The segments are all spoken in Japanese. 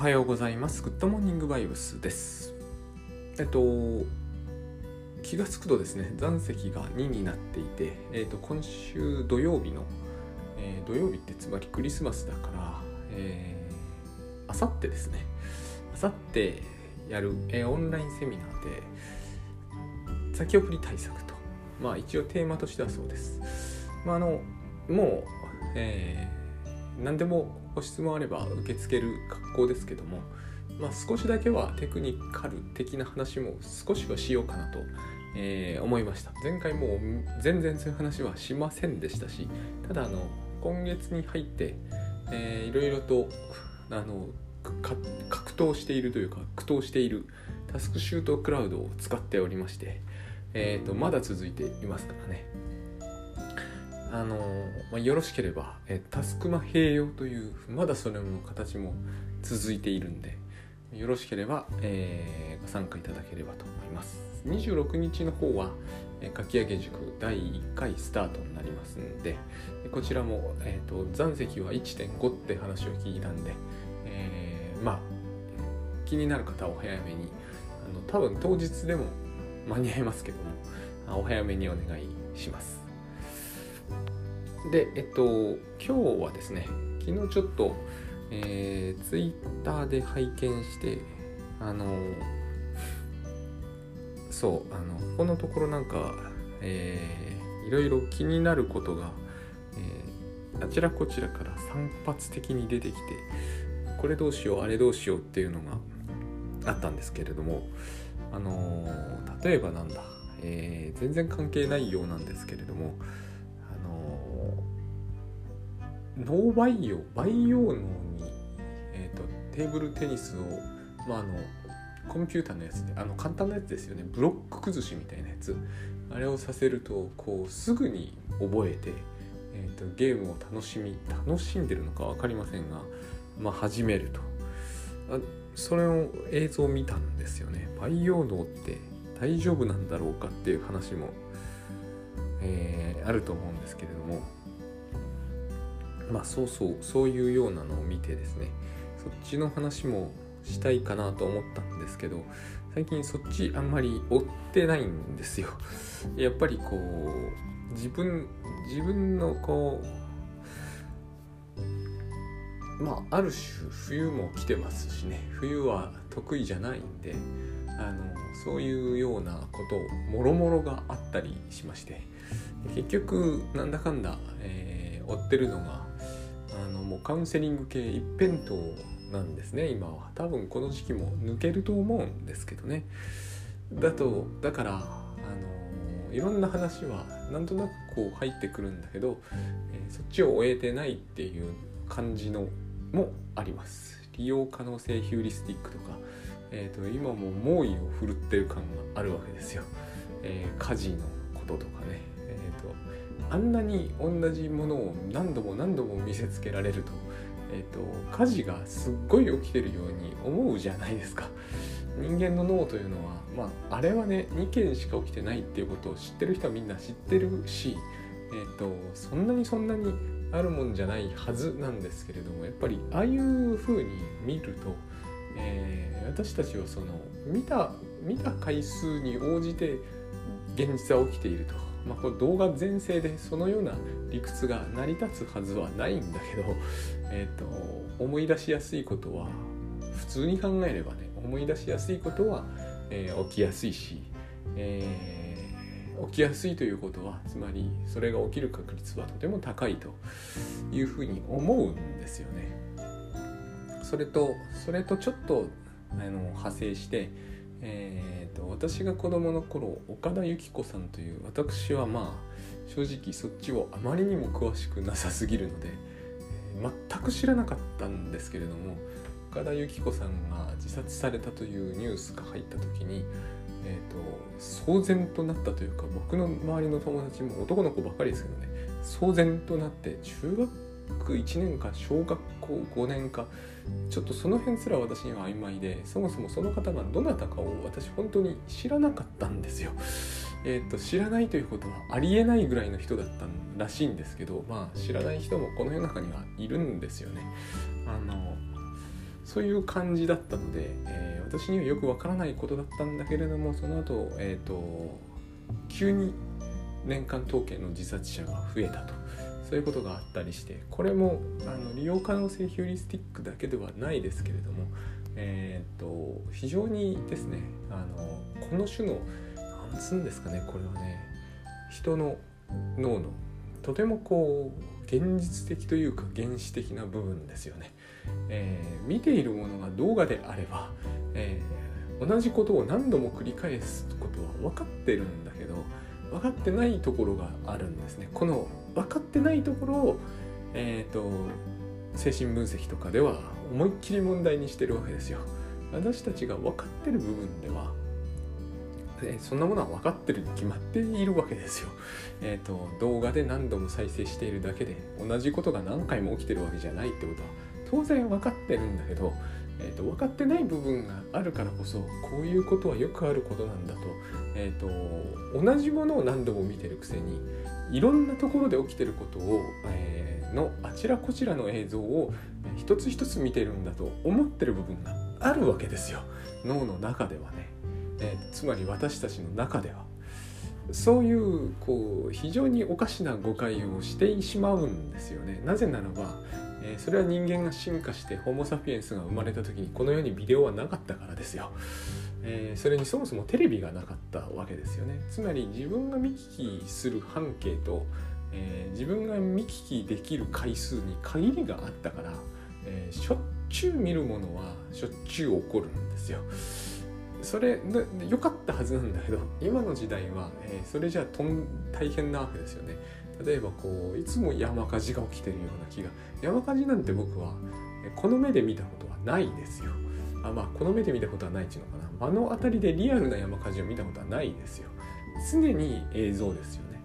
はようございます。グッドモーニングバイブスです。えっと、気がつくとですね、残席が2になっていて、えっと、今週土曜日の、えー土曜日ってつまりクリスマスだから、えー、あさってですね、あさってやる、えーオンラインセミナーで、先送り対策と、まあ一応テーマとしてはそうです。まああの、もう、えー何でもご質問あれば受け付ける格好ですけども、まあ、少しだけはテクニカル的な話も少しはしようかなと、えー思いました。前回もう全然そういう話はしませんでしたしただあの今月に入って、えーいろいろとあの格闘しているというか苦闘しているタスクシュートクラウドを使っておりまして、えー、とまだ続いていますからね。あのまあ、よろしければ、えタスクマ併用というまだそれの形も続いているんでよろしければ、えーご参加いただければと思います。26日の方は、えーかき上げ塾第1回スタートになりますんでこちらも、えー、と残席は1.5って話を聞いたんで、えーまあ気になる方はお早めにあの多分当日でも間に合いますけどもお早めにお願いします。で、えっと、今日はですね、昨日ちょっと、えー、ツイッターで拝見して、あの、そう、あの、ここのところなんか、えー、いろいろ気になることが、えーあちらこちらから散発的に出てきて、これどうしよう、あれどうしようっていうのがあったんですけれども、あの例えばなんだ、えー全然関係ないようなんですけれども、脳培養培養脳に、えー、とテーブルテニスを、まあ、あのコンピューターのやつであの簡単なやつですよね。ブロック崩しみたいなやつ。あれをさせるとこうすぐに覚えて、えー、とゲームを楽しみ楽しんでるのか分かりませんが、まあ、始めると。あそれを映像を見たんですよね。培養脳って大丈夫なんだろうかっていう話もえーあると思うんですけれども。まあそうそうそういうようなのを見てですねそっちの話もしたいかなと思ったんですけど最近そっちあんまり追ってないんですよ。やっぱりこう自分自分のこうまあある種冬も来てますしね。冬は得意じゃないんであのそういうようなこともろもろがあったりしまして。結局なんだかんだ、えー追ってるのがあのもうカウンセリング系一辺倒なんですね今は。多分この時期も抜けると思うんですけどね。だとだからあのいろんな話はなんとなくこう入ってくるんだけど、えーそっちを終えてないっていう感じのもあります。利用可能性ヒューリスティックとか、えー、と今も猛威を振るってる感があるわけですよ、えー家事のこととかね、えー、とあんなに同じものを何度も何度も見せつけられると,、えー、と火事がすっごい起きてるように思うじゃないですか。人間の脳というのは、まあ、あれはね2件しか起きてないっていうことを知ってる人はみんな知ってるし、えー、とそんなにそんなにあるもんじゃないはずなんですけれどもやっぱりああいう風に見ると、えー私たちはその見た見た回数に応じて現実は起きていると、まあ、これ動画全盛でそのような理屈が成り立つはずはないんだけど、えー、と思い出しやすいことは普通に考えればね思い出しやすいことは、えー起きやすいし、えー起きやすいということはつまりそれが起きる確率はとても高いというふうに思うんですよね。それとそれとちょっとあの派生して、えー、と私が子供の頃岡田由紀子さんという私はまあ正直そっちをあまりにも詳しくなさすぎるので、えー全く知らなかったんですけれども岡田由紀子さんが自殺されたというニュースが入った時に、えー、と騒然となったというか僕の周りの友達も男の子ばかりですけどね騒然となって中学1年か小学校5年かちょっとその辺すら私には曖昧でそもそもその方がどなたかを私本当に知らなかったんですよ。えー、と知らないということはありえないぐらいの人だったらしいんですけどまあ知らない人もこの世の中にはいるんですよね。あのそういう感じだったので、えー、私にはよくわからないことだったんだけれどもその後、えーと、急に年間統計の自殺者が増えたとそういうことがあったりしてこれもあの利用可能性ヒューリスティックだけではないですけれども、えーと、非常にですねあのこの種の何つうんですかねこれはね人の脳のとてもこう現実的というか原始的な部分ですよね。えー、見ているものが動画であれば、えー、同じことを何度も繰り返すことは分かってるんだけど分かってないところがあるんですね。この分かってないところを、えーと、精神分析とかでは思いっきり問題にしてるわけですよ。私たちが分かってる部分ではえそんなものは分かってるに決まっているわけですよ。えっ、ー、と動画で何度も再生しているだけで同じことが何回も起きてるわけじゃないってことは当然分かってるんだけど、えーと、分かってない部分があるからこそこういうことはよくあることなんだと,、えーと、同じものを何度も見てるくせにいろんなところで起きてることを、えー、のあちらこちらの映像を一つ一つ見てるんだと思ってる部分があるわけですよ。脳の中ではね、えー、つまり私たちの中では。そういうこう非常におかしな誤解をしてしまうんですよね。なぜならばえー、それは人間が進化してホモ・サピエンスが生まれた時にこの世にビデオはなかったからですよ、えー、それにそもそもテレビがなかったわけですよね。つまり自分が見聞きする半径と、えー、自分が見聞きできる回数に限りがあったから、えしょっちゅう見るものはしょっちゅう起こるんですよ。それ良かったはずなんだけど今の時代は、えそれじゃとん大変なわけですよね。例えばこういつも山火事が起きてるような気が山火事なんて僕はこの目で見たことはないですよ。あまあこの目で見たことはないっていうのかな目の当たりでリアルな山火事を見たことはないですよ。常に映像ですよね。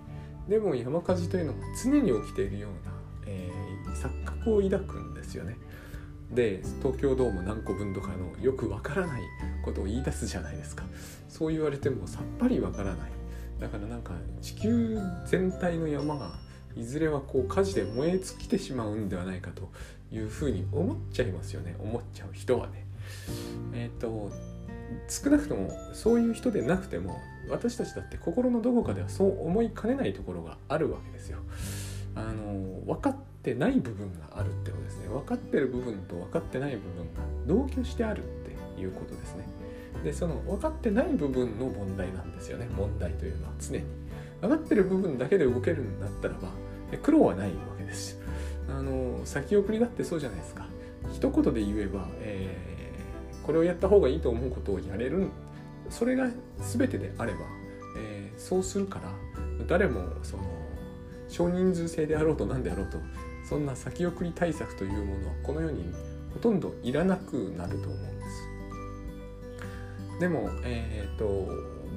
でも山火事というのは常に起きているような、えー、錯覚を抱くんですよね。で東京ドーム何個分とかのよくわからないことを言い出すじゃないですか。そう言われてもさっぱりわからない。だからなんか地球全体の山がいずれはこう火事で燃え尽きてしまうんではないかというふうに思っちゃいますよね。思っちゃう人はね。えっ、ー、と少なくともそういう人でなくても私たちだって心のどこかではそう思いかねないところがあるわけですよ。あの分かってない部分があるってことですね。分かってる部分と分かってない部分が同居してあるっていうことですね。でその分かってない部分の問題なんですよね。問題というのは常に。分かってる部分だけで動けるんだったらば苦労はないわけです。あの先送りだってそうじゃないですか。一言で言えば、えー、これをやった方がいいと思うことをやれる。それが全てであれば、えー、そうするから誰もその少人数制であろうと何であろうとそんな先送り対策というものはこの世にほとんどいらなくなると思うんです。でも、えーと、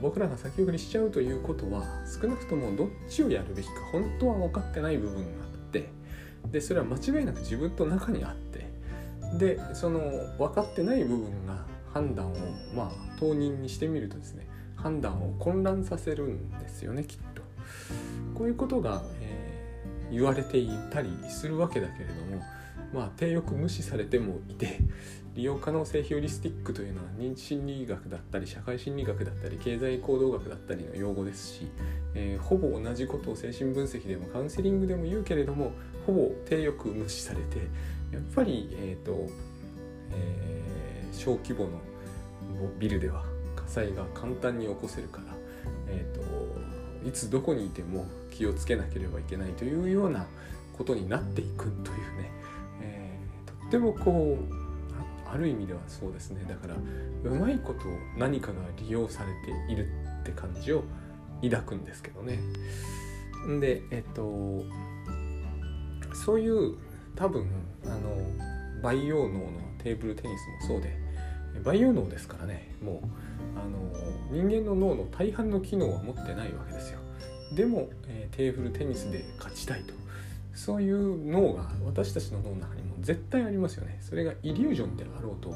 僕らが先送りしちゃうということは少なくともどっちをやるべきか本当は分かってない部分があってでそれは間違いなく自分と中にあってでその分かってない部分が判断をまあ当人にしてみるとですね判断を混乱させるんですよねきっと。こういうことが、えー、言われていたりするわけだけれどもまあ手よく無視されてもいて利用可能性ヒューリスティックというのは認知心理学だったり社会心理学だったり経済行動学だったりの用語ですし、えー、ほぼ同じことを精神分析でもカウンセリングでも言うけれどもほぼ手よく無視されてやっぱり、えーとえー、小規模のビルでは火災が簡単に起こせるから、えーと、いつどこにいても気をつけなければいけないというようなことになっていくというね、えー、とってもこうある意味ではそうですね。だからうまいこと何かが利用されているって感じを抱くんですけどね。でえっとそういう多分あの培養脳のテーブルテニスもそうで培養脳ですからねもうあの人間の脳の大半の機能は持ってないわけですよ。でも、えー、テーブルテニスで勝ちたいと。そういう脳が私たちの脳の中にも絶対ありますよね。それがイリュージョンであろうと。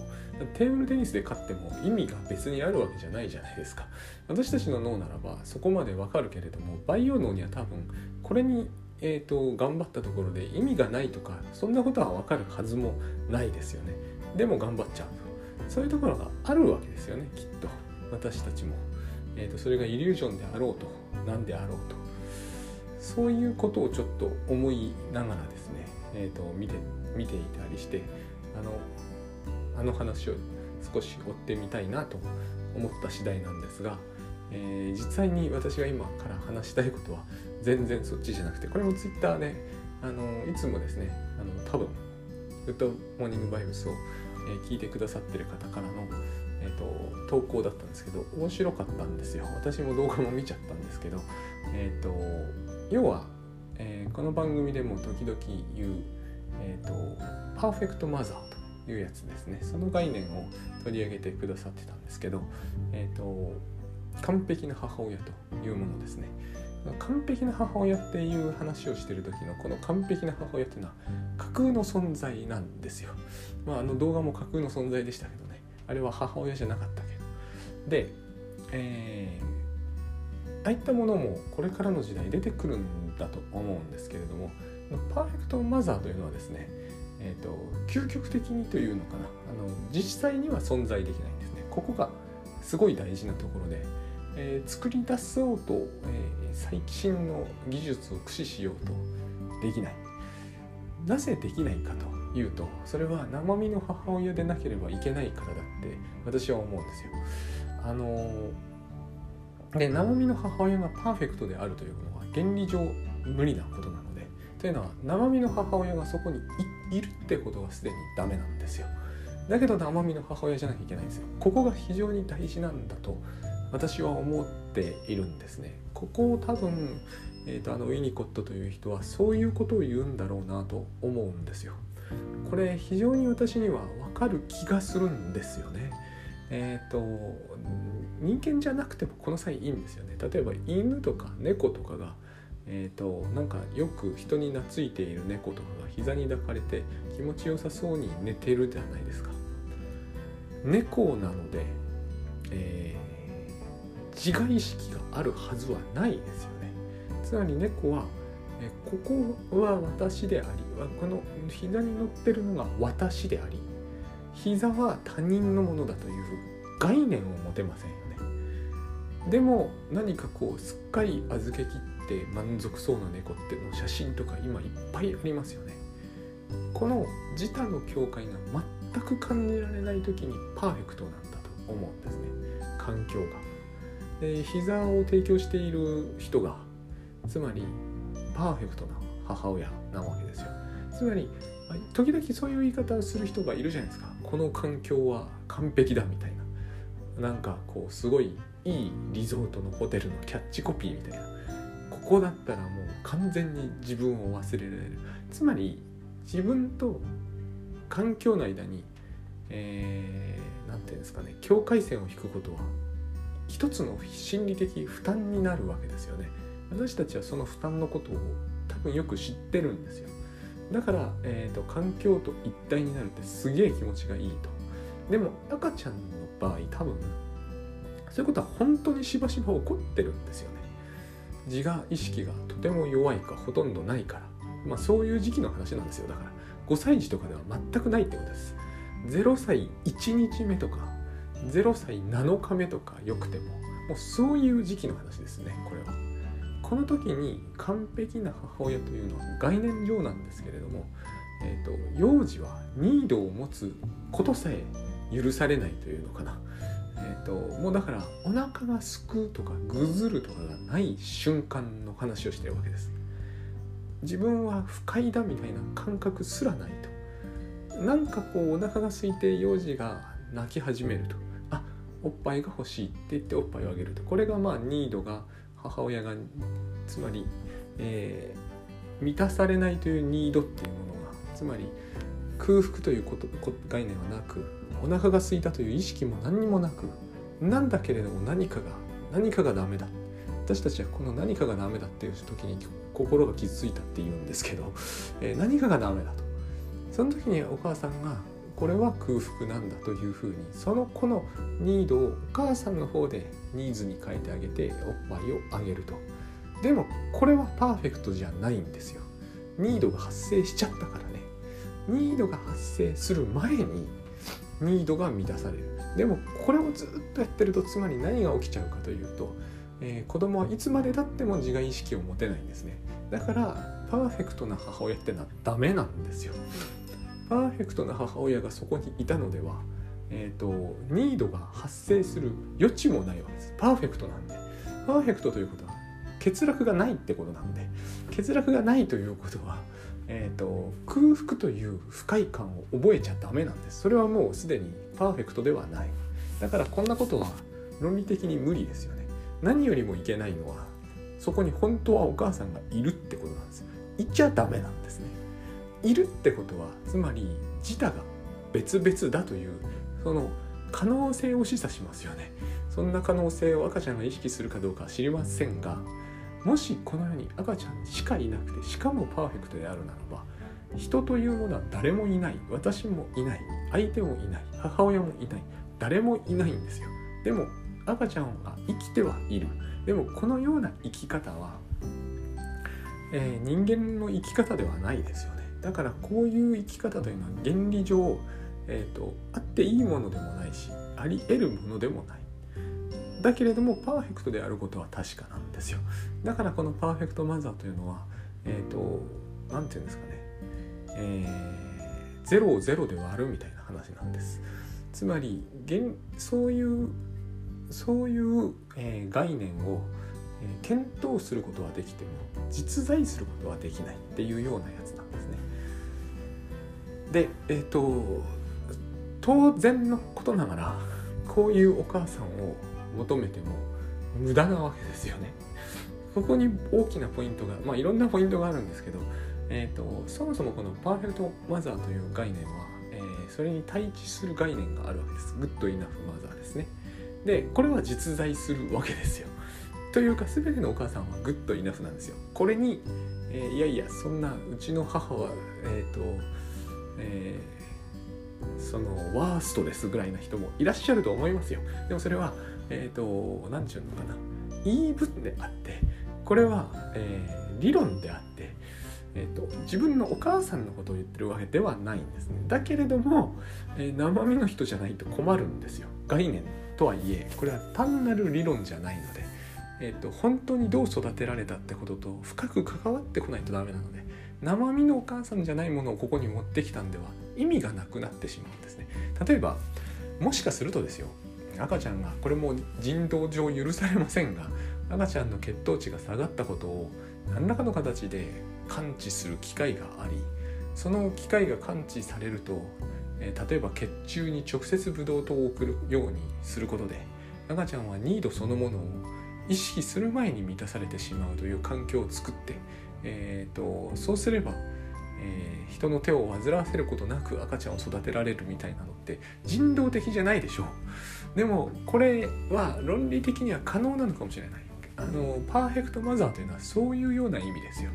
テーブルテニスで勝っても意味が別にあるわけじゃないじゃないですか。私たちの脳ならばそこまでわかるけれども培養脳には多分これにえーと、頑張ったところで意味がないとかそんなことは分かるはずもないですよね。でも頑張っちゃうと。そういうところがあるわけですよねきっと。私たちも、えーと、それがイリュージョンであろうと何であろうと。そういうことをちょっと思いながらですね、えーと、見て見ていたりしてあのあの話を少し追ってみたいなと思った次第なんですが、えー、実際に私が今から話したいことは全然そっちじゃなくてこれも Twitter で、あのいつもですねあの多分グッドモーニングバイブスを、え、聞いてくださってる方からの、えーと、投稿だったんですけど面白かったんですよ。私も動画も見ちゃったんですけど、えーと、要は、えー、この番組でも時々言う、えーと、パーフェクトマザーというやつですね。その概念を取り上げてくださってたんですけど、えー、と完璧な母親というものですね。完璧な母親っていう話をしてる時のこの完璧な母親っていうのは架空の存在なんですよ。まあ、あの動画も架空の存在でしたけどねあれは母親じゃなかったけど。で、えー、ああいったものもこれからの時代出てくるんだと思うんですけれどもパーフェクトマザーというのはですね、えーと、究極的にというのかなあの実際には存在できないんですね。ここがすごい大事なところでえー、作り出そうと、えー、最新の技術を駆使しようとできない。なぜできないかというとそれは生身の母親でなければいけないからだって私は思うんですよ。あのー、で生身の母親がパーフェクトであるというのは原理上無理なことなのでというのは生身の母親がそこにいるってことはすでにダメなんですよ。だけど生身の母親じゃなきゃいけないんですよ。ここが非常に大事なんだと私は思っているんですね。ここを多分、えーと、あのウィニコットという人はそういうことを言うんだろうなと思うんですよ。これ非常に私には分かる気がするんですよね。えっ、ー、と人間じゃなくてもこの際いいんですよね。例えば犬とか猫とかがえーと、なんかよく人に懐いている猫とかが膝に抱かれて気持ちよさそうに寝てるじゃないですか猫なので、え自我意識があるはずはないですよね。つまり猫はえここは私でありこの膝に乗ってるのが私であり膝は他人のものだという概念を持てませんよね。でも何かこうすっかり預けきって満足そうな猫っての写真とか今いっぱいありますよね。この自他の境界が全く感じられない時にパーフェクトなんだと思うんですね。環境が。で膝を提供している人がつまりパーフェクトな母親なわけですよ。つまり時々そういう言い方をする人がいるじゃないですか。この環境は完璧だみたいな。なんかこうすごいいいリゾートのホテルのキャッチコピーみたいな。ここだったらもう完全に自分を忘れられる。つまり自分と環境の間に何、えー、て言うんですかね境界線を引くことは一つの心理的負担になるわけですよね。私たちはその負担のことを多分よく知ってるんですよ。だから、えーと、環境と一体になるってすげえ気持ちがいいと。でも赤ちゃんの場合多分そういうことは本当にしばしば起こってるんですよね。自我意識がとても弱いかほとんどないから。まあそういう時期の話なんですよ。だから5歳児とかでは全くないってことです。0歳1日目とか0歳7日目とかよくてももうそういう時期の話ですねこれは。この時に完璧な母親というのは概念上なんですけれども、えーと、幼児はニードを持つことさえ許されないというのかな。えーと、もうだからお腹がすくとかぐずるとかがない瞬間の話をしてるわけです。自分は不快だみたいな感覚すらないと。なんかこうお腹が空いて幼児が泣き始めると。おっぱいが欲しいって言っておっぱいをあげると。これがまあニードが母親がつまり、えー、満たされないというニードっていうものがつまり空腹ということ概念はなくお腹が空いたという意識も何にもなくなんだけれども何かが何かがダメだ。私たちはこの何かがダメだっていう時に心が傷ついたっていうんですけど、えー、何かがダメだと。その時にお母さんがこれは空腹なんだというふうにその子のニードをお母さんの方でニーズに変えてあげておっぱいをあげると。でもこれはパーフェクトじゃないんですよ。ニードが発生しちゃったからね。ニードが発生する前にニードが満たされる。でもこれをずっとやってるとつまり何が起きちゃうかというと、えー、子供はいつまでたっても自我意識を持てないんですね。だからパーフェクトな母親ってのはダメなんですよ。パーフェクトな母親がそこにいたのではえーと、ニードが発生する余地もないわけです。パーフェクトなんで。パーフェクトということは欠落がないってことなんで。欠落がないということはえーと、空腹という不快感を覚えちゃダメなんです。それはもうすでにパーフェクトではない。だからこんなことは論理的に無理ですよね。何よりもいけないのはそこに本当はお母さんがいるってことなんです。いちゃダメなんですね。いるってことはつまり自他が別々だというその可能性を示唆しますよね。そんな可能性を赤ちゃんが意識するかどうかは知りませんがもしこの世に赤ちゃんしかいなくてしかもパーフェクトであるならば人というものは誰もいない。私もいない。相手もいない。母親もいない。誰もいないんですよ。でも赤ちゃんが生きてはいる。でもこのような生き方は、えー、人間の生き方ではないですよね。だからこういう生き方というのは原理上、えーと、あっていいものでもないしあり得るものでもない。だけれどもパーフェクトであることは確かなんですよ。だからこのパーフェクトマザーというのはえっ、ー、と何て言うんですかね。えー、ゼロをゼロで割るみたいな話なんです。つまりそういうそういう、えー、概念を、えー、検討することはできても実在することはできないっていうようなやつなんです。でえっ、ー、と当然のことながらこういうお母さんを求めても無駄なわけですよね。ここに大きなポイントがまあいろんなポイントがあるんですけど、えーと、そもそもこの perfect mother という概念は、えー、それに対峙する概念があるわけです。グッドイナフマザーですね。でこれは実在するわけですよ。というか全てのお母さんは good enough なんですよ。これに、えー、いやいやそんなうちの母はえっ、ー、と、えーそのワーストですぐらいな人もいらっしゃると思いますよ。でもそれは、えっ、ー、と、何て言うのかな。言い分であって、これは、えー、理論であって、えーと、自分のお母さんのことを言ってるわけではないんですね。だけれども、えー、生身の人じゃないと困るんですよ。概念とはいえ、これは単なる理論じゃないので、えーと、本当にどう育てられたってことと深く関わってこないとダメなので、生身のお母さんじゃないものをここに持ってきたんでは意味がなくなってしまうんですね。例えばもしかするとですよ赤ちゃんがこれも人道上許されませんが赤ちゃんの血糖値が下がったことを何らかの形で感知する機会がありその機会が感知されると、例えば血中に直接ブドウ糖を送るようにすることで赤ちゃんはニードそのものを意識する前に満たされてしまうという環境を作って、えーと、そうすれば、えー、人の手を煩わせることなく赤ちゃんを育てられるみたいなのって人道的じゃないでしょう。でもこれは論理的には可能なのかもしれない。あのパーフェクトマザーというのはそういうような意味ですよ。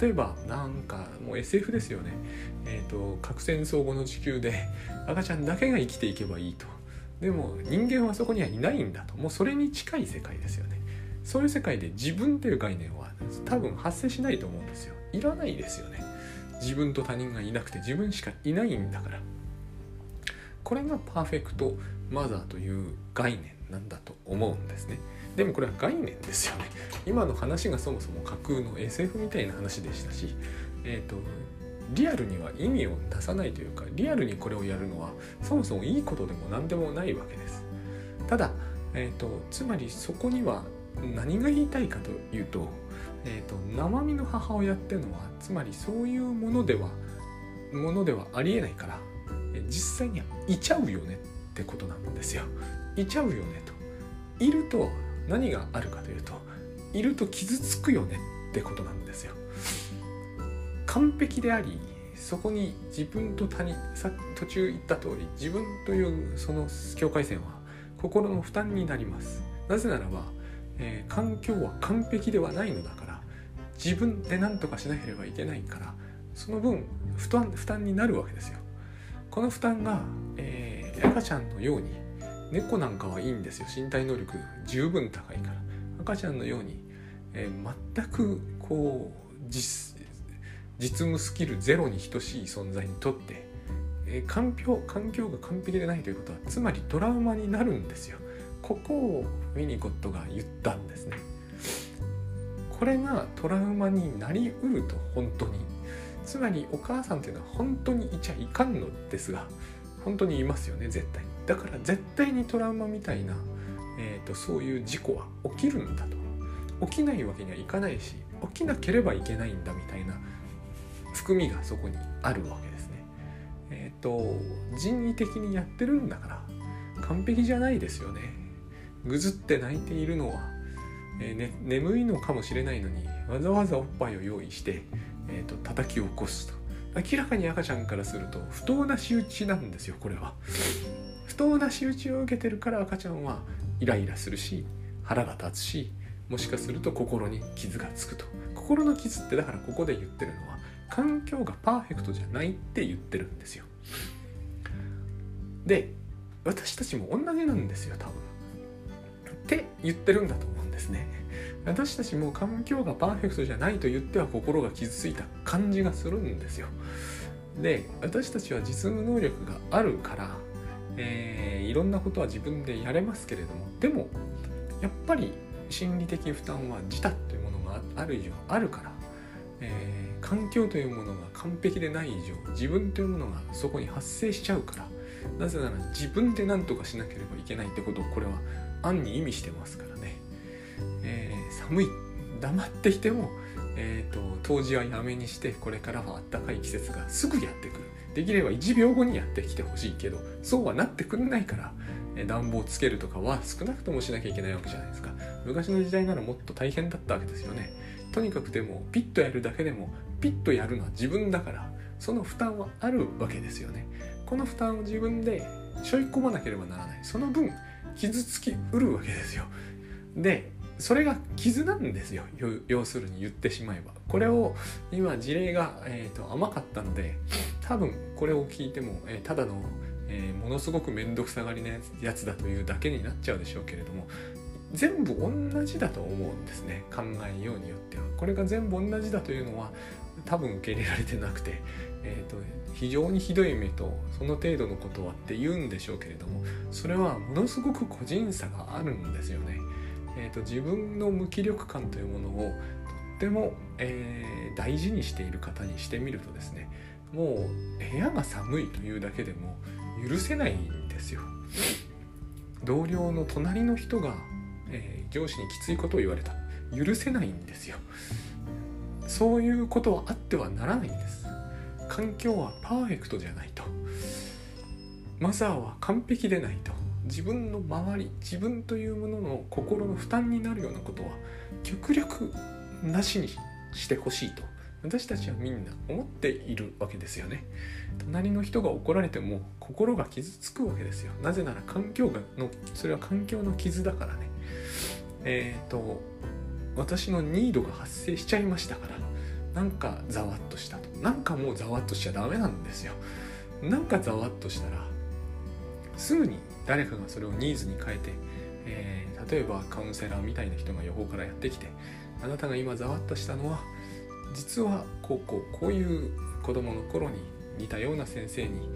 例えばなんかもう SF ですよね。えっ、ー、と核戦争後の地球で赤ちゃんだけが生きていけばいいと。でも人間はそこにはいないんだと。もうそれに近い世界ですよね。そういう世界で自分という概念は多分発生しないと思うんですよ。いらないですよね。自分と他人がいなくて自分しかいないんだから。これがパーフェクトマザーという概念なんだと思うんですね。でもこれは概念ですよね。今の話がそもそも架空の SF みたいな話でしたしえっ、ー、とリアルには意味を出さないというかリアルにこれをやるのはそもそもいいことでも何でもないわけです。ただ、えーと、つまりそこには何が言いたいかというと,、えーと、生身の母親っていうのはつまりそういうものではものではありえないから実際にはいちゃうよねってことなんですよ。いちゃうよねと。いると何があるかというといると傷つくよねってことなんですよ。完璧でありそこに自分と他人さ途中言った通り自分というその境界線は心の負担になります。なぜならば、えー、環境は完璧ではないのだから自分で何とかしなければいけないからその分負担負担になるわけですよ。この負担が、えー、赤ちゃんのように猫なんかはいいんですよ。身体能力十分高いから。赤ちゃんのように、えー、全くこう実務スキルゼロに等しい存在にとって、えー、環境環境が完璧でないということはつまりトラウマになるんですよ。ここをウィニコットが言ったんですね。これがトラウマになりうると本当に。つまりお母さんっていうのは本当にいちゃいかんのですが本当にいますよね絶対だから絶対にトラウマみたいな、えーと、そういう事故は起きるんだと。起きないわけにはいかないし起きなければいけないんだみたいな含みがそこにあるわけですね。えっ、ー、と人為的にやってるんだから完璧じゃないですよね。ぐずって泣いているのは、えーね、眠いのかもしれないのにわざわざおっぱいを用意して、えーと叩き起こすと。明らかに赤ちゃんからすると不当な仕打ちなんですよこれは。不当な仕打ちを受けてるから赤ちゃんはイライラするし腹が立つしもしかすると心に傷がつくと。心の傷ってだからここで言ってるのは環境がパーフェクトじゃないって言ってるんですよ。で私たちも同じなんですよ多分。って言ってるんだと思うんですね。私たちも環境がパーフェクトじゃないと言っては心が傷ついた感じがするんですよ。で私たちは実務能力があるから、えー、いろんなことは自分でやれますけれどもでもやっぱり心理的負担は自他というものがある以上あるから、えー、環境というものが完璧でない以上自分というものがそこに発生しちゃうからなぜなら自分で何とかしなければいけないってことをこれは暗に意味してますからね、えー、寒い。黙っていても、えーと、当時はやめにしてこれからは暖かい季節がすぐやってくる。できれば1秒後にやってきてほしいけどそうはなってくれないからえ暖房つけるとかは少なくともしなきゃいけないわけじゃないですか。昔の時代ならもっと大変だったわけですよね。とにかくでもピッとやるだけでもピッとやるのは自分だからその負担はあるわけですよね。この負担を自分で背負い込まなければならない。その分傷つきうるわけですよ。でそれが傷なんですよ。要するに言ってしまえば。これを今事例が、えーと、甘かったので多分これを聞いても、えー、ただの、えー、ものすごく面倒くさがりなやつだというだけになっちゃうでしょうけれども全部同じだと思うんですね。考えようによっては。これが全部同じだというのは多分受け入れられてなくて、えーと、非常にひどい目とその程度のことはって言うんでしょうけれどもそれはものすごく個人差があるんですよね。えーと、自分の無気力感というものをとっても、えー、大事にしている方にしてみるとですねもう部屋が寒いというだけでも許せないんですよ。同僚の隣の人がえー、上司にきついことを言われた許せないんですよそういうことはあってはならないんです。環境はパーフェクトじゃないと。マザーは完璧でないと。自分の周り自分というものの心の負担になるようなことは極力なしにしてほしいと。私たちはみんな思っているわけですよね。隣の人が怒られても心が傷つくわけですよ。なぜなら環境がのそれは環境の傷だからね。えっ、ー、と私のニードが発生しちゃいましたからなんかざわっとしたと。なんかもうざわっとしちゃダメなんですよ。なんかざわっとしたらすぐに誰かがそれをニーズに変えて、えー、例えばカウンセラーみたいな人が予報からやってきてあなたが今ざわっとしたのは実はこうこうこういう子供の頃に似たような先生に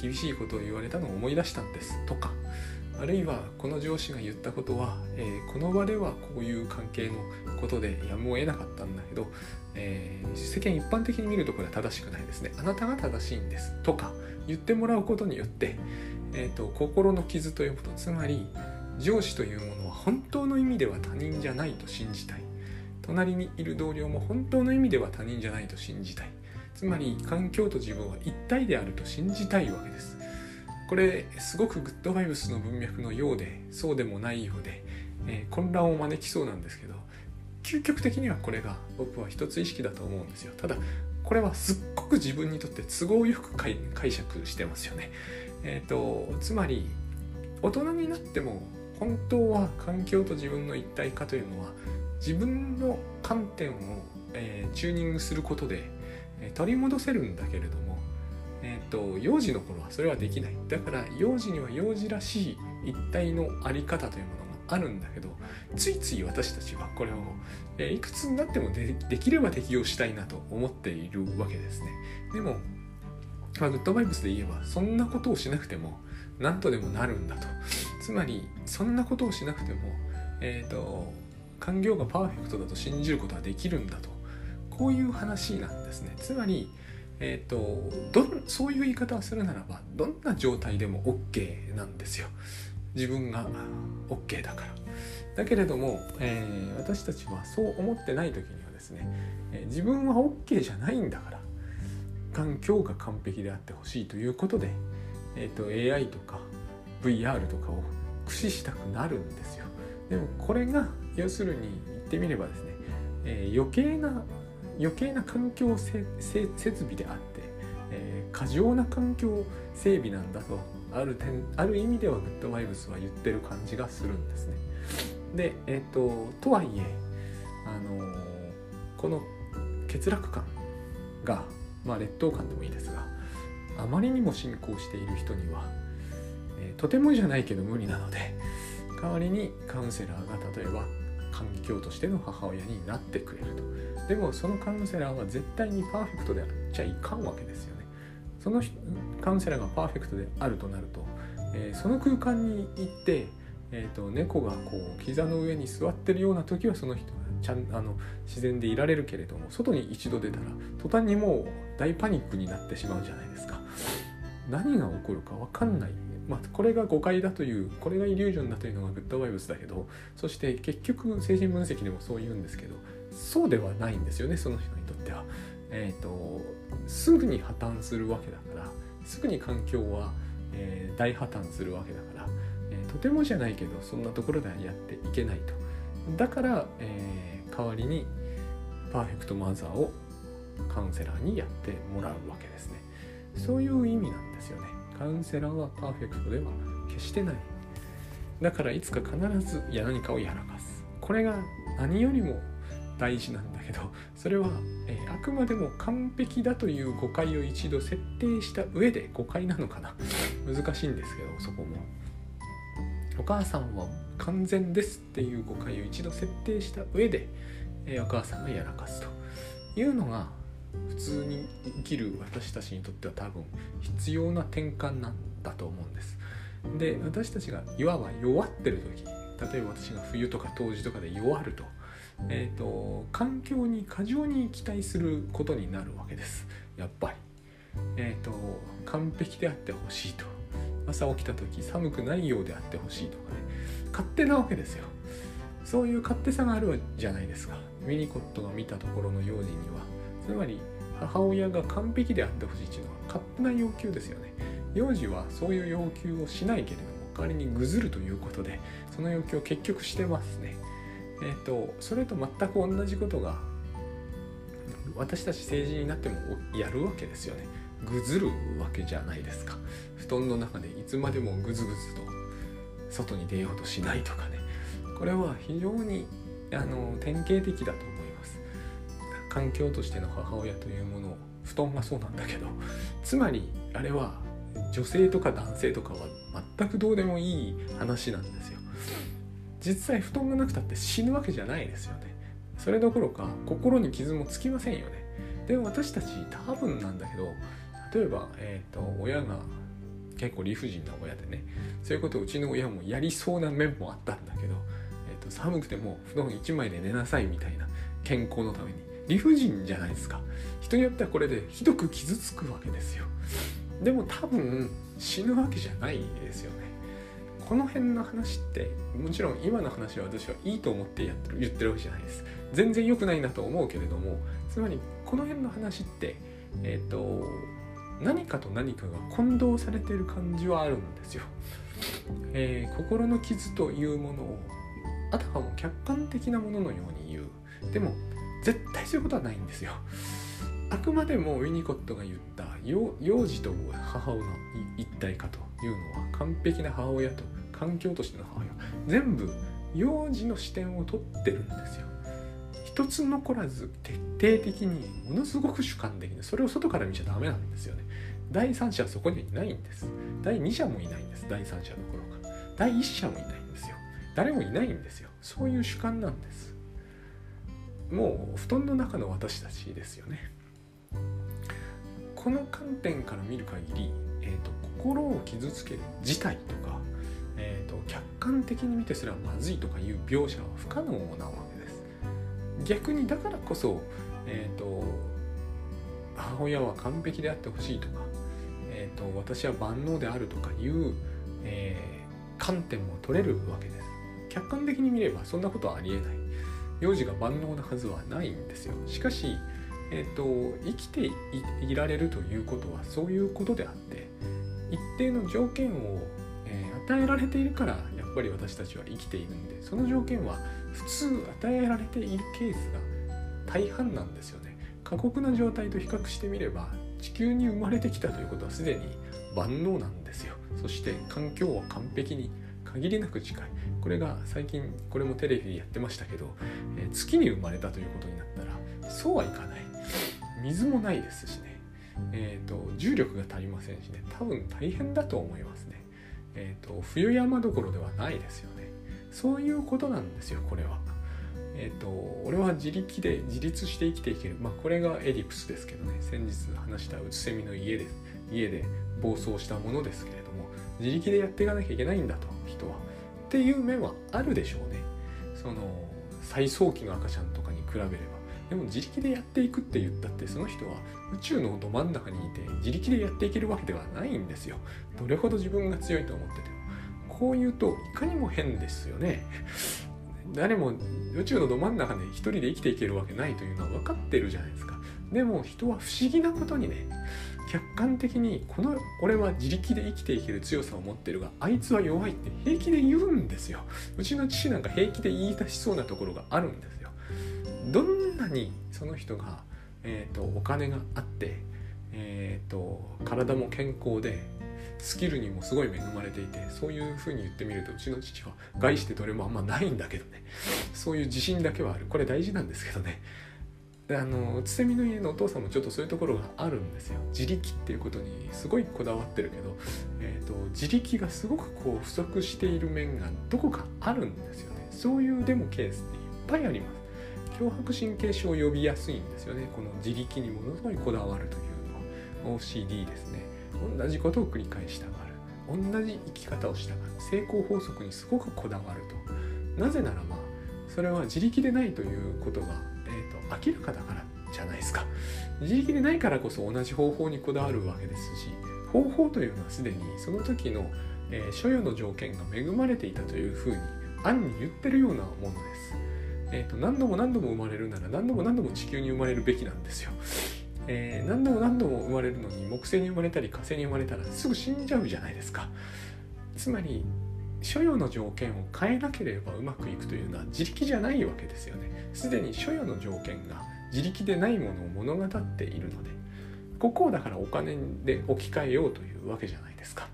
厳しいことを言われたのを思い出したんですとかあるいはこの上司が言ったことは、えー、この場ではこういう関係のことでやむを得なかったんだけど、えー、世間一般的に見るとこれは正しくないですね。あなたが正しいんです。とか言ってもらうことによって、えーと、心の傷ということつまり上司というものは本当の意味では他人じゃないと信じたい。隣にいる同僚も本当の意味では他人じゃないと信じたい。つまり環境と自分は一体であると信じたいわけです。これすごくグッドバイブスの文脈のようでそうでもないようで、えー、混乱を招きそうなんですけど究極的にはこれが僕は一つ意識だと思うんですよ。ただこれはすっごく自分にとって都合よく解釈してますよね。えっ、ー、とつまり大人になっても本当は環境と自分の一体化というのは自分の観点を、えー、チューニングすることで、え、取り戻せるんだけれどもと、幼児の頃はそれはできない。だから幼児には幼児らしい一体の在り方というものがあるんだけどついつい私たちはこれを、え、いくつになってもできれば適用したいなと思っているわけですね。でもまあ、グッドバイブスで言えばそんなことをしなくても何とでもなるんだと。つまりそんなことをしなくてもえっ、ー、と環境がパーフェクトだと信じることはできるんだと。こういう話なんですね。つまりえーと、どそういう言い方をするならばどんな状態でも OK なんですよ。自分が OK だから。だけれども、えー、私たちはそう思ってない時にはですね、え、自分は OK じゃないんだから環境が完璧であってほしいということで、えーと、と AI とか VR とかを駆使したくなるんですよ。でもこれが要するに言ってみればですね、えー、余計な余計な環境設備であって、えー、過剰な環境整備なんだとある点ある意味ではグッドバイブスは言ってる感じがするんですね。でえっ、ー、ととはいえあのー、この欠落感がまあ劣等感でもいいですがあまりにも進行している人には、えー、とてもじゃないけど無理なので代わりにカウンセラーが例えば環境としての母親になってくれると。でもそのカウンセラーは絶対にパーフェクトであっちゃいかんわけですよね。そのカウンセラーがパーフェクトであるとなると、えー、その空間に行って、えーと、猫がこう膝の上に座ってるような時はその人はちゃんあの自然でいられるけれども外に一度出たら途端にもう大パニックになってしまうじゃないですか。何が起こるか分かんない。まあ、これが誤解だというこれがイリュージョンだというのがグッドバイブスだけどそして結局精神分析でもそう言うんですけどそうではないんですよねその人にとっては。えーと、すぐに破綻するわけだからすぐに環境は、えー、大破綻するわけだから、えー、とてもじゃないけどそんなところではやっていけないと。だから、えー、代わりにパーフェクトマザーをカウンセラーにやってもらうわけですね。そういう意味なんですよね。カウンセラーはパーフェクトでは決してない。だからいつか必ずや何かをやらかす。これが何よりも大事なんだけどそれは、えー、あくまでも完璧だという誤解を一度設定した上で誤解なのかな。難しいんですけどそこも。お母さんは完全ですっていう誤解を一度設定した上で、えー、お母さんがやらかすというのが普通に生きる私たちにとっては多分必要な転換なんだと思うんです。で私たちがいわば弱ってる時例えば私が冬とか冬至とかで弱ると,、えーと、環境に過剰に期待することになるわけです。やっぱり。えーと、完璧であってほしいと。朝起きた時寒くないようであってほしいとかね。勝手なわけですよ。そういう勝手さがあるじゃないですか。ミニコットが見たところの幼児には。つまり母親が完璧であってほしいというのは勝手な要求ですよね。幼児はそういう要求をしないけれども代わりにぐずるということでその要求を結局してますね。えっ、ー、とそれと全く同じことが私たち成人になってもやるわけですよね。ぐずるわけじゃないですか。布団の中でいつまでもぐずぐずと外に出ようとしないとかね。これは非常にあの典型的だと環境としての母親というものを布団がそうなんだけど つまりあれは女性とか男性とかは全くどうでもいい話なんですよ。実際布団がなくたって死ぬわけじゃないですよね。それどころか心に傷もつきませんよね。でも私たち多分なんだけど例えば、えーと、親が結構理不尽な親でねそういうことをうちの親もやりそうな面もあったんだけど、えーと寒くても布団1枚で寝なさいみたいな健康のために理不尽じゃないですか。人によってはこれでひどく傷つくわけですよ。でも多分死ぬわけじゃないですよね。この辺の話ってもちろん今の話は私はいいと思ってやってる言ってるわけじゃないです。全然良くないなと思うけれどもつまりこの辺の話ってえっ、ー、と何かと何かが混同されてる感じはあるんですよ、えー、心の傷というものをあたかも客観的なもののように言う。でも絶対そういうことはないんですよ。あくまでもウィニコットが言った幼児と母親の一体化というのは完璧な母親と環境としての母親全部幼児の視点を取ってるんですよ。一つ残らず徹底的にものすごく主観的にそれを外から見ちゃダメなんですよね。第三者はそこにはいないんです。第二者もいないんです第三者どころか第一者もいないんですよ。誰もいないんですよ。そういう主観なんです。もう布団の中の私たちですよね。この観点から見る限り、えーと、心を傷つける事態とか、えーと、客観的に見てすらまずいとかいう描写は不可能なわけです。逆にだからこそ、えーと、母親は完璧であってほしいとか、えー、と私は万能であるとかいう、えー、観点も取れるわけです。客観的に見ればそんなことはありえない。幼児が万能なはずはないんですよ。しかしえーと、生きていられるということはそういうことであって一定の条件を、えー、与えられているからやっぱり私たちは生きているんでその条件は普通与えられているケースが大半なんですよね。過酷な状態と比較してみれば地球に生まれてきたということはすでに万能なんですよ。そして環境は完璧に限りなく近い。これが最近これもテレビでやってましたけど、えー、月に生まれたということになったらそうはいかない。水もないですしね、えーと、重力が足りませんしね。多分大変だと思いますね、えーと、冬山どころではないですよね。そういうことなんですよこれは。えっ、と俺は自力で自立して生きていける。まあこれがエディプスですけどね。先日話したうつせみの家です家で暴走したものですけれども自力でやっていかなきゃいけないんだと。っていう面はあるでしょうね。その最早期の赤ちゃんとかに比べれば。でも自力でやっていくって言ったってその人は宇宙のど真ん中にいて自力でやっていけるわけではないんですよ。どれほど自分が強いと思ってても。こう言うといかにも変ですよね。誰も宇宙のど真ん中で一人で生きていけるわけないというのは分かってるじゃないですか。でも人は不思議なことにね客観的にこの俺は自力で生きていける強さを持ってるがあいつは弱いって平気で言うんですよ。うちの父なんか平気で言い出しそうなところがあるんですよ。どんなにその人が、えーと、お金があって、えーと、体も健康でスキルにもすごい恵まれていてそういうふうに言ってみるとうちの父は害してどれもあんまないんだけどね。そういう自信だけはある。これ大事なんですけどね。あのつせみの家のお父さんもちょっとそういうところがあるんですよ。自力っていうことにすごいこだわってるけど、えーと自力がすごくこう不足している面がどこかあるんですよね。そういうでもケースっていっぱいあります。強迫神経症を呼びやすいんですよね。この自力にものすごいこだわるというのは。OCD ですね。同じことを繰り返したがる。同じ生き方をしたがる。成功法則にすごくこだわると。なぜならばそれは自力でないということが、明らかだからじゃないですか自力でないからこそ同じ方法にこだわるわけですし方法というのはすでにその時の、えー、所有の条件が恵まれていたというふうに暗に言ってるようなものですえーと、何度も何度も生まれるなら何度も何度も地球に生まれるべきなんですよ。えー、何度も何度も生まれるのに木星に生まれたり火星に生まれたらすぐ死んじゃうじゃないですか。つまり所有の条件を変えなければうまくいくというのは自力じゃないわけですよね。すでに所有の条件が自力でないものを物語っているのでここをだからお金で置き換えようというわけじゃないですか。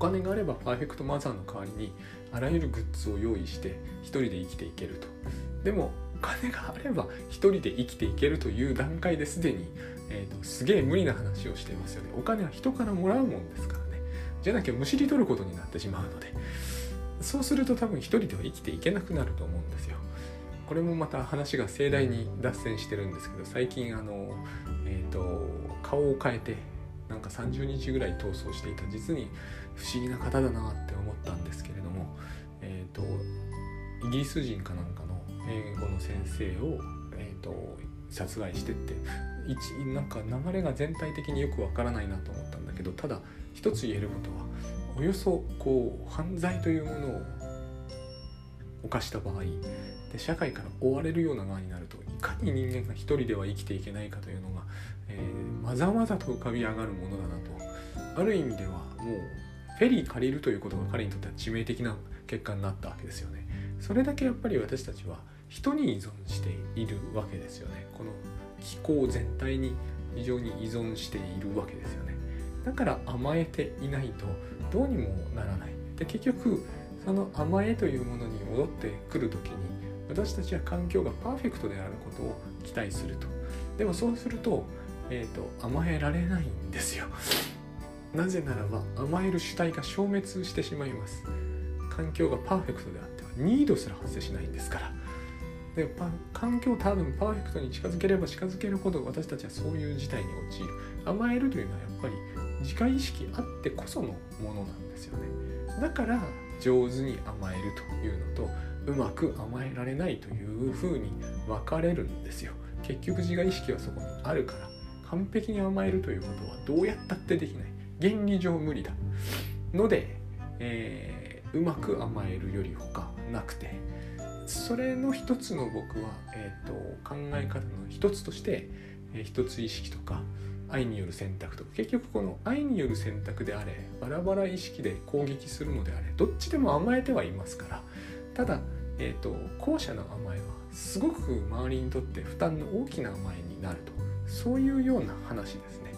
お金があればパーフェクトマザーの代わりにあらゆるグッズを用意して一人で生きていけるとでもお金があれば一人で生きていけるという段階ですでに、えーと、すげえ無理な話をしていますよねお金は人からもらうもんですからじゃなきゃむしり取ることになってしまうのでそうすると多分一人では生きていけなくなると思うんですよ。これもまた話が盛大に脱線してるんですけど最近あの、えーと顔を変えてなんか30日ぐらい逃走していた実に不思議な方だなって思ったんですけれども、えーと、イギリス人かなんかの英語の先生を、えーと、殺害してって一なんか流れが全体的によくわからないなと思ったんだけどただ一つ言えることはおよそこう犯罪というものを犯した場合で社会から追われるような側になるといかに人間が一人では生きていけないかというのが、えー、まざまざと浮かび上がるものだなと。ある意味ではもうフェリー借りるということが彼にとっては致命的な結果になったわけですよね。それだけやっぱり私たちは人に依存しているわけですよね。この気候全体に非常に依存しているわけですよね。だから甘えていないとどうにもならない。で結局その甘えというものに戻ってくる時に私たちは環境がパーフェクトであることを期待すると。でもそうすると,、えーと、甘えられないんですよ。なぜならば甘える主体が消滅してしまいます。環境がパーフェクトであってはニードすら発生しないんですから。で環境多分パーフェクトに近づければ近づけるほど私たちはそういう事態に陥る。甘えるというのはやっぱり自己意識あってこそのものなんですよね。だから上手に甘えるというのとうまく甘えられないというふうに分かれるんですよ。結局自我意識はそこにあるから。完璧に甘えるということはどうやったってできない。原理上無理だ。ので、えー、うまく甘えるより他なくて。それの一つの僕は、えーと、考え方の一つとして、えー、一つ意識とか愛による選択とか。結局この愛による選択であれバラバラ意識で攻撃するのであれどっちでも甘えてはいますから。ただ、えーと、後者の甘えはすごく周りにとって負担の大きな甘えになると。そういうような話ですね。